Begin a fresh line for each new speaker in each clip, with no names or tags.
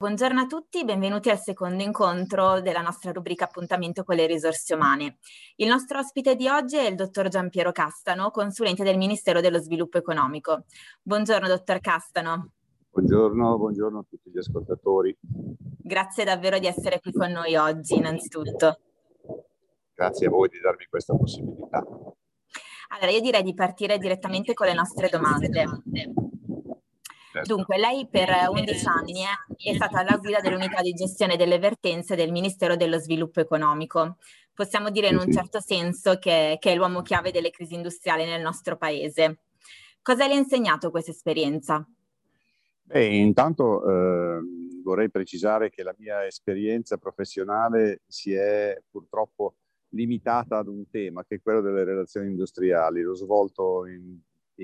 Buongiorno a tutti, benvenuti al secondo incontro della nostra rubrica Appuntamento con le risorse umane. Il nostro ospite di oggi è il dottor Giampiero Castano, consulente del Ministero dello Sviluppo Economico. Buongiorno, dottor Castano.
Buongiorno, buongiorno a tutti gli ascoltatori.
Grazie davvero di essere qui con noi oggi, innanzitutto.
Grazie a voi di darmi questa possibilità.
Allora, io direi di partire direttamente con le nostre domande. Certo. Dunque, lei per 11 anni è, è stata alla guida dell'unità di gestione delle vertenze del Ministero dello Sviluppo Economico. Possiamo dire in un certo senso che, che è l'uomo chiave delle crisi industriali nel nostro paese. Cosa le ha insegnato questa esperienza?
Beh, intanto eh, vorrei precisare che la mia esperienza professionale si è purtroppo limitata ad un tema che è quello delle relazioni industriali. L'ho svolto in,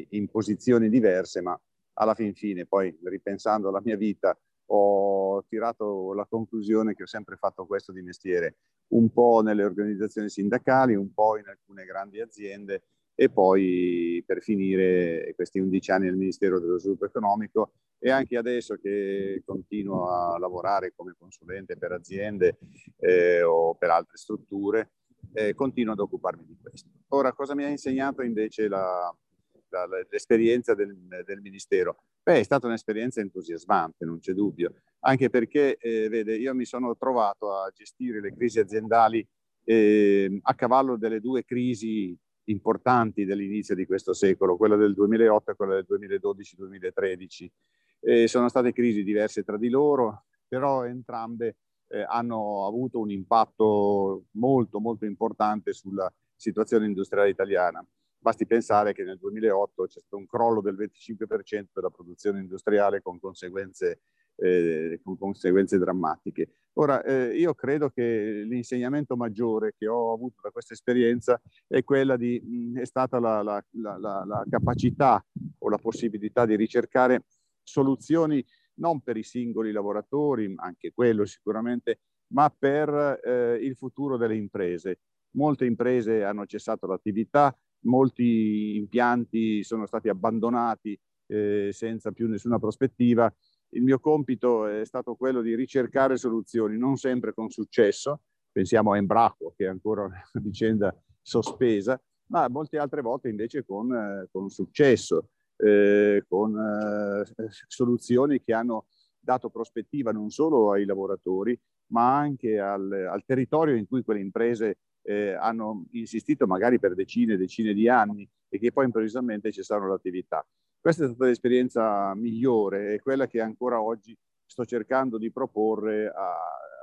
in posizioni diverse, ma alla fin fine, poi ripensando alla mia vita, ho tirato la conclusione che ho sempre fatto questo di mestiere, un po' nelle organizzazioni sindacali, un po' in alcune grandi aziende e poi per finire questi 11 anni al Ministero dello Sviluppo Economico e anche adesso che continuo a lavorare come consulente per aziende eh, o per altre strutture, eh, continuo ad occuparmi di questo. Ora, cosa mi ha insegnato invece la, l'esperienza del, del, Ministero? Beh, è stata un'esperienza entusiasmante, non c'è dubbio, anche perché, eh, vede, io mi sono trovato a gestire le crisi aziendali eh, a cavallo delle due crisi importanti dell'inizio di questo secolo, quella del 2008 e quella del 2012-2013. Eh, sono state crisi diverse tra di loro, però entrambe eh, hanno avuto un impatto molto, molto importante sulla situazione industriale italiana. Basti pensare che nel 2008 c'è stato un crollo del 25% della produzione industriale con conseguenze, eh, con conseguenze drammatiche. Ora, eh, io credo che l'insegnamento maggiore che ho avuto da questa esperienza è quella di, mh, è stata la, la, la, la capacità o la possibilità di ricercare soluzioni non per i singoli lavoratori, anche quello sicuramente, ma per eh, il futuro delle imprese. Molte imprese hanno cessato l'attività, molti impianti sono stati abbandonati eh, senza più nessuna prospettiva. Il mio compito è stato quello di ricercare soluzioni, non sempre con successo, pensiamo a Embraco che è ancora una vicenda sospesa, ma molte altre volte invece con, eh, con successo, eh, con eh, soluzioni che hanno dato prospettiva non solo ai lavoratori, ma anche al, al territorio in cui quelle imprese eh, hanno insistito magari per decine e decine di anni e che poi improvvisamente cessarono l'attività. Questa è stata l'esperienza migliore e quella che ancora oggi sto cercando di proporre a,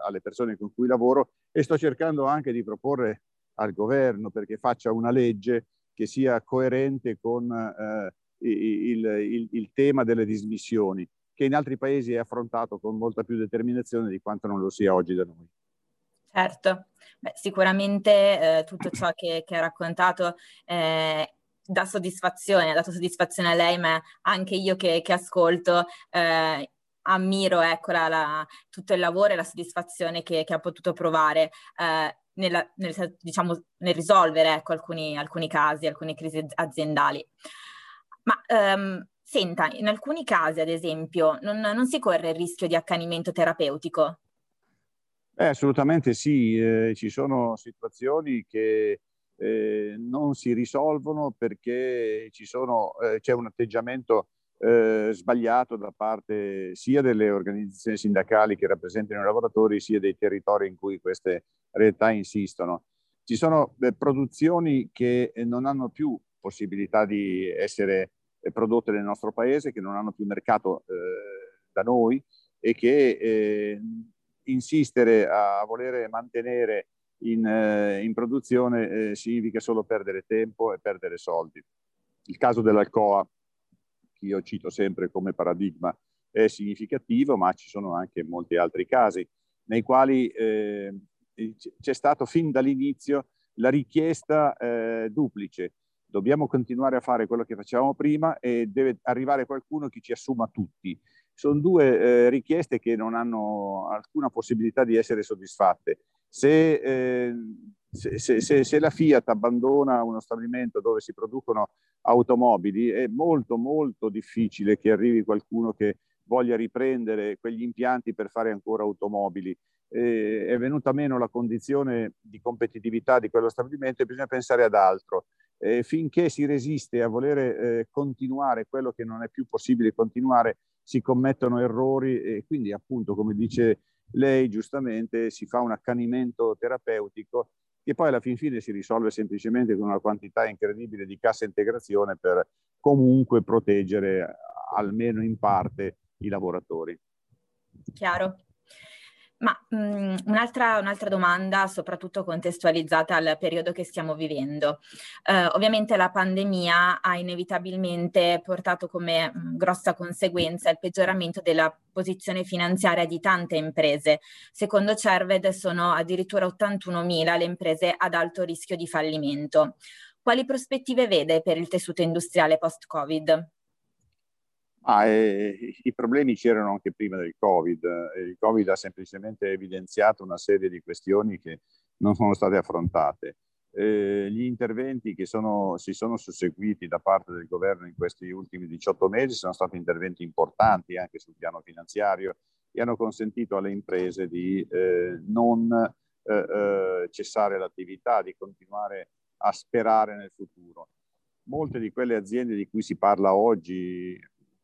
alle persone con cui lavoro e sto cercando anche di proporre al governo perché faccia una legge che sia coerente con eh, il, il, il tema delle dismissioni, che in altri paesi è affrontato con molta più determinazione di quanto non lo sia oggi da noi.
Certo, Beh, sicuramente eh, tutto ciò che, che ha raccontato eh, dà soddisfazione, ha dato soddisfazione a lei, ma anche io che, che ascolto eh, ammiro ecco, la, la, tutto il lavoro e la soddisfazione che, che ha potuto provare eh, nella, nel, diciamo, nel, risolvere ecco, alcuni, alcuni, casi, alcune crisi aziendali. Ma ehm, senta, in alcuni casi, ad esempio, non, non si corre il rischio di accanimento terapeutico?
Eh, assolutamente sì, eh, ci sono situazioni che eh, non si risolvono perché sono, eh, c'è un atteggiamento eh, sbagliato da parte sia delle organizzazioni sindacali che rappresentano i lavoratori, sia dei territori in cui queste realtà insistono. Ci sono eh, produzioni che non hanno più possibilità di essere prodotte nel nostro paese, che non hanno più mercato da noi e che insistere a voler mantenere in, eh, in produzione eh, significa solo perdere tempo e perdere soldi. Il caso dell'Alcoa, che io cito sempre come paradigma, è significativo, ma ci sono anche molti altri casi nei quali eh, c'è stato fin dall'inizio la richiesta eh, duplice. Dobbiamo continuare a fare quello che facevamo prima e deve arrivare qualcuno che ci assuma tutti sono due eh, richieste che non hanno alcuna possibilità di essere soddisfatte. Se, eh, se, se, se, la Fiat abbandona uno stabilimento dove si producono automobili, è molto molto difficile che arrivi qualcuno che voglia riprendere quegli impianti per fare ancora automobili. Eh, è venuta meno la condizione di competitività di quello stabilimento e bisogna pensare ad altro. Eh, finché si resiste a voler eh, continuare quello che non è più possibile continuare, si commettono errori e quindi appunto, come dice lei giustamente, si fa un accanimento terapeutico che poi alla fin fine si risolve semplicemente con una quantità incredibile di cassa integrazione per comunque proteggere almeno in parte i lavoratori.
Chiaro. Ma mh, mm, un'altra, un'altra, domanda, soprattutto contestualizzata al periodo che stiamo vivendo. Eh, ovviamente la pandemia ha inevitabilmente portato come mh, mm, grossa conseguenza il peggioramento della posizione finanziaria di tante imprese. Secondo Cerved sono addirittura 81.000 le imprese ad alto rischio di fallimento. Quali prospettive vede per il tessuto industriale post-Covid?
Ah, eh, I problemi c'erano anche prima del Covid. Il Covid ha semplicemente evidenziato una serie di questioni che non sono state affrontate. Eh, gli interventi che sono, si sono susseguiti da parte del governo in questi ultimi 18 mesi sono stati interventi importanti anche sul piano finanziario e hanno consentito alle imprese di eh, non eh, eh, cessare l'attività, di continuare a sperare nel futuro. Molte di quelle aziende di cui si parla oggi,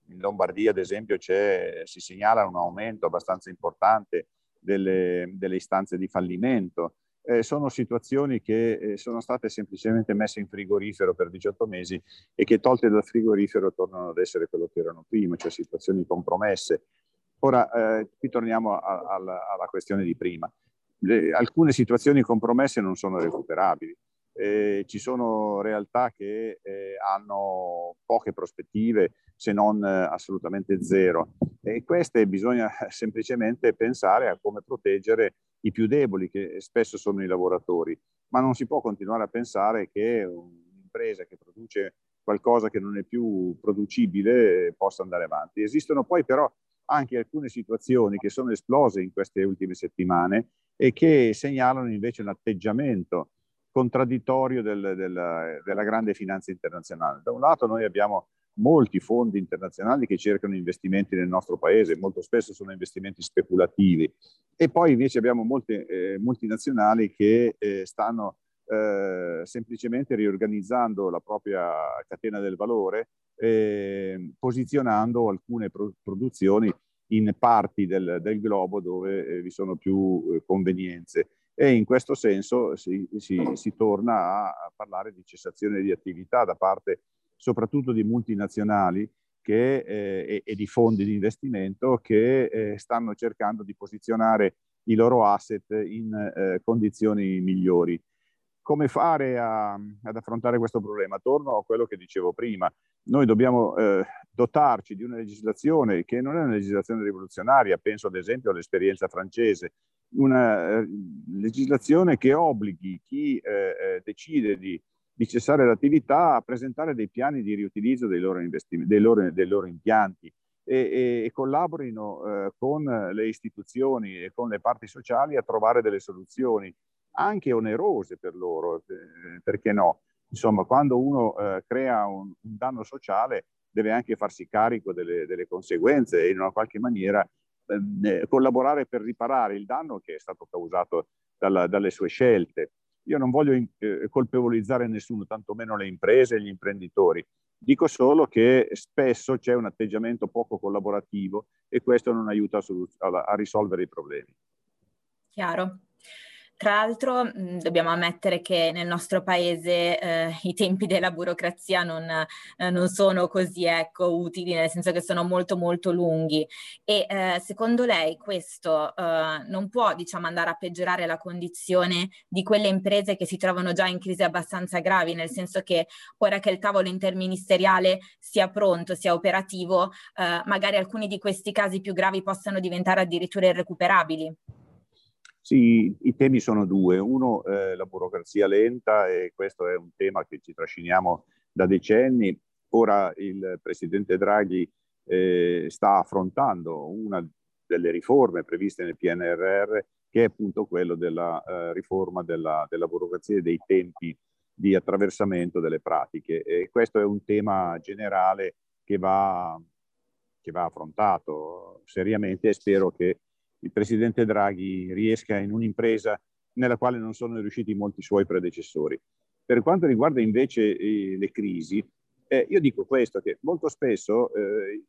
in Lombardia ad esempio si segnala un aumento abbastanza importante delle, delle istanze di fallimento. Eh, sono situazioni che eh, sono state semplicemente messe in frigorifero per 18 mesi e che tolte dal frigorifero tornano ad essere quello che erano prima, cioè situazioni compromesse. Ora, eh, qui torniamo a, a, alla questione di prima. Le, alcune situazioni compromesse non sono recuperabili. Eh, ci sono realtà che eh, hanno poche prospettive, se non eh, assolutamente zero. E queste bisogna semplicemente pensare a come proteggere i più deboli, che spesso sono i lavoratori. Ma non si può continuare a pensare che un'impresa che produce qualcosa che non è più producibile possa andare avanti. Esistono poi però anche alcune situazioni che sono esplose in queste ultime settimane e che segnalano invece un atteggiamento contraddittorio del, della, della grande finanza internazionale. Da un lato noi abbiamo molti fondi internazionali che cercano investimenti nel nostro paese, molto spesso sono investimenti speculativi. E poi invece abbiamo molte eh, multinazionali che eh, stanno eh, semplicemente riorganizzando la propria catena del valore, eh, posizionando alcune pro- produzioni in parti del, del globo dove eh, vi sono più eh, convenienze. E in questo senso si, si, si torna a, a parlare di cessazione di attività da parte soprattutto di multinazionali che, eh, e, e, di fondi di investimento che eh, stanno cercando di posizionare i loro asset in eh, condizioni migliori. Come fare a, ad affrontare questo problema? Torno a quello che dicevo prima. Noi dobbiamo eh, dotarci di una legislazione che non è una legislazione rivoluzionaria, penso ad esempio all'esperienza francese, una eh, legislazione che obblighi chi eh, decide di di cessare l'attività a presentare dei piani di riutilizzo dei loro, dei loro, dei loro impianti e, e, e collaborino eh, con le istituzioni e con le parti sociali a trovare delle soluzioni anche onerose per loro, eh, perché no? Insomma, quando uno eh, crea un, un, danno sociale deve anche farsi carico delle, delle conseguenze e in una qualche maniera eh, collaborare per riparare il danno che è stato causato dalla, dalle sue scelte. Io non voglio eh, colpevolizzare nessuno, tantomeno le imprese e gli imprenditori. Dico solo che spesso c'è un atteggiamento poco collaborativo e questo non aiuta a, a risolvere i problemi.
Chiaro. Tra l'altro mm, dobbiamo ammettere che nel nostro paese eh, i tempi della burocrazia non, eh, non, sono così ecco, utili, nel senso che sono molto molto lunghi e eh, secondo lei questo eh, non può diciamo, andare a peggiorare la condizione di quelle imprese che si trovano già in crisi abbastanza gravi, nel senso che ora che il tavolo interministeriale sia pronto, sia operativo, eh, magari alcuni di questi casi più gravi possano diventare addirittura irrecuperabili?
Sì, i temi sono due. Uno, eh, la burocrazia lenta e questo è un tema che ci trasciniamo da decenni. Ora il Presidente Draghi eh, sta affrontando una delle riforme previste nel PNRR che è appunto quello della eh, riforma della, della burocrazia e dei tempi di attraversamento delle pratiche. E questo è un tema generale che va che va affrontato seriamente e spero che il Presidente Draghi riesca in un'impresa nella quale non sono riusciti molti suoi predecessori. Per quanto riguarda invece eh, le crisi, eh, io dico questo, che molto spesso eh,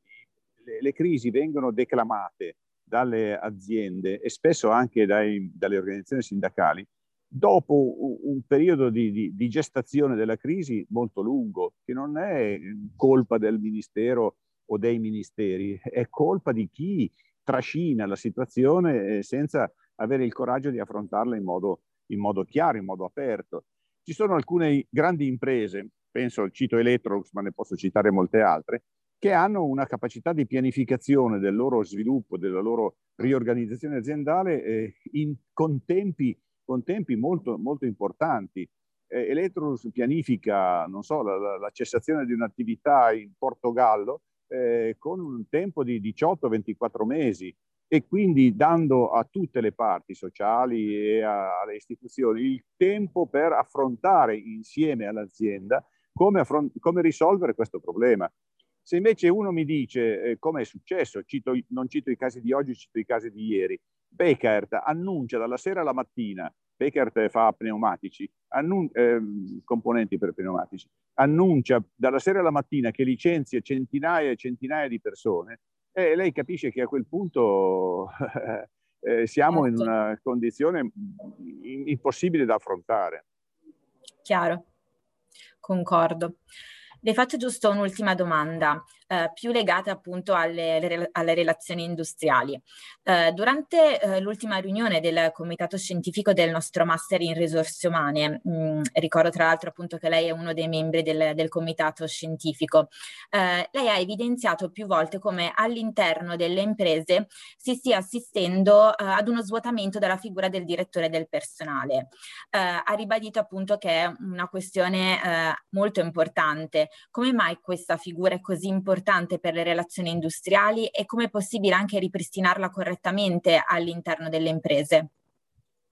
le, le, crisi vengono declamate dalle aziende e spesso anche dai, dalle organizzazioni sindacali dopo un periodo di, di, di, gestazione della crisi molto lungo, che non è colpa del Ministero o dei ministeri, è colpa di chi trascina la situazione eh, senza avere il coraggio di affrontarla in modo, in modo chiaro, in modo aperto. Ci sono alcune grandi imprese, penso, cito Electrolux, ma ne posso citare molte altre, che hanno una capacità di pianificazione del loro sviluppo, della loro riorganizzazione aziendale eh, in, con tempi con tempi molto, molto importanti. Eh, Electrolux pianifica, non so, la, la, cessazione di un'attività in Portogallo eh, con un tempo di 18-24 mesi e quindi dando a tutte le parti sociali e a, alle istituzioni il tempo per affrontare insieme all'azienda come, affront- come risolvere questo problema. Se invece uno mi dice eh, come è successo, cito, non cito i casi di oggi, cito i casi di ieri, Beckert annuncia dalla sera alla mattina, Beckert fa pneumatici, annun- eh, componenti per pneumatici, annuncia dalla sera alla mattina che licenzia centinaia e centinaia di persone e lei capisce che a quel punto eh, siamo in certo. una condizione impossibile da affrontare.
Chiaro, concordo. Le faccio giusto un'ultima domanda eh, più legate appunto alle, alle relazioni industriali. Eh, durante eh, l'ultima riunione del comitato scientifico del nostro master in risorse umane, mh, mm, ricordo tra l'altro appunto che lei è uno dei membri del, del comitato scientifico, eh, lei ha evidenziato più volte come all'interno delle imprese si stia assistendo eh, ad uno svuotamento della figura del direttore del personale. Ha ribadito appunto che è una questione molto importante. Come mai questa figura è così importante? Importante per le relazioni industriali e come è possibile anche ripristinarla correttamente all'interno delle imprese?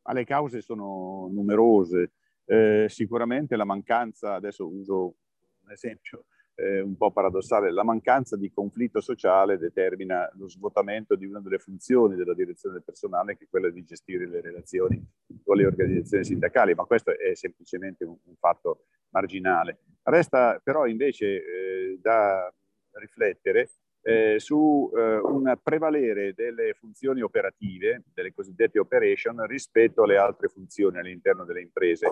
Ma le cause sono numerose. Eh, sicuramente la mancanza, adesso uso un esempio eh, un po' paradossale, la mancanza di conflitto sociale determina lo svuotamento di una delle funzioni della direzione del personale, che è quella di gestire le relazioni con le organizzazioni sindacali, ma questo è semplicemente un, un fatto marginale. Resta però invece eh, da riflettere eh, su eh, un prevalere delle funzioni operative, delle cosiddette operation, rispetto alle altre funzioni all'interno delle imprese.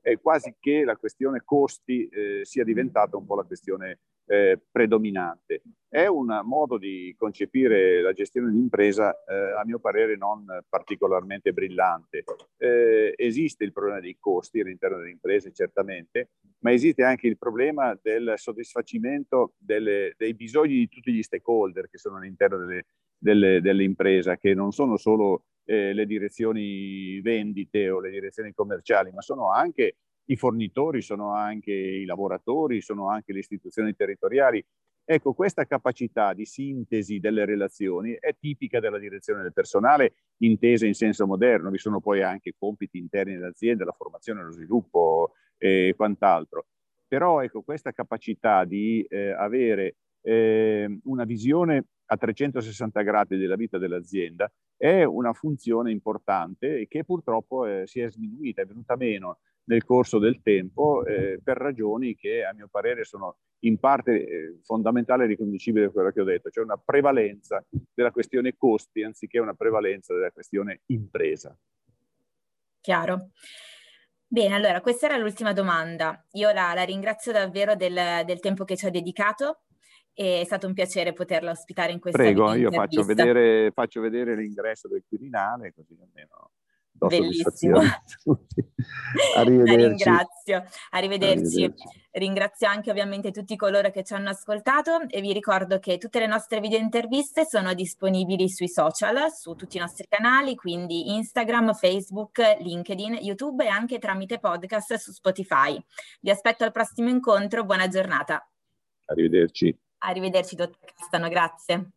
È quasi che la questione costi eh, sia diventata un po' la questione eh, predominante. È un modo di concepire la gestione di impresa, eh, a mio parere, non particolarmente brillante. Eh, esiste il problema dei costi all'interno delle imprese, certamente, ma esiste anche il problema del soddisfacimento delle, dei bisogni di tutti gli stakeholder che sono all'interno delle, delle, dell'impresa, che non sono solo eh, le direzioni vendite o le direzioni commerciali, ma sono anche i fornitori, sono anche i lavoratori, sono anche le istituzioni territoriali. Ecco, questa capacità di sintesi delle relazioni è tipica della direzione del personale intesa in senso moderno. Vi sono poi anche compiti interni dell'azienda, la formazione, lo sviluppo e quant'altro. Però ecco, questa capacità di eh, avere eh, una visione a 360 gradi della vita dell'azienda è una funzione importante che purtroppo eh, si è sminuita, è venuta meno nel corso del tempo eh, per ragioni che a mio parere sono in parte eh, fondamentali e riconducibili a quello che ho detto, cioè una prevalenza della questione costi anziché una prevalenza della questione impresa.
Chiaro. Bene, allora questa era l'ultima domanda. Io la, la ringrazio davvero del, del, tempo che ci ha dedicato. È stato un piacere poterla ospitare in questa
Prego, io faccio vedere, faccio vedere l'ingresso del Quirinale, così almeno
Bellissimo. Arrivederci. La ringrazio. Arrivederci. Arrivederci. Ringrazio anche ovviamente tutti coloro che ci hanno ascoltato e vi ricordo che tutte le nostre video interviste sono disponibili sui social, su tutti i nostri canali, quindi Instagram, Facebook, LinkedIn, YouTube e anche tramite podcast su Spotify. Vi aspetto al prossimo incontro, buona giornata.
Arrivederci.
Arrivederci, dottor Castano, grazie.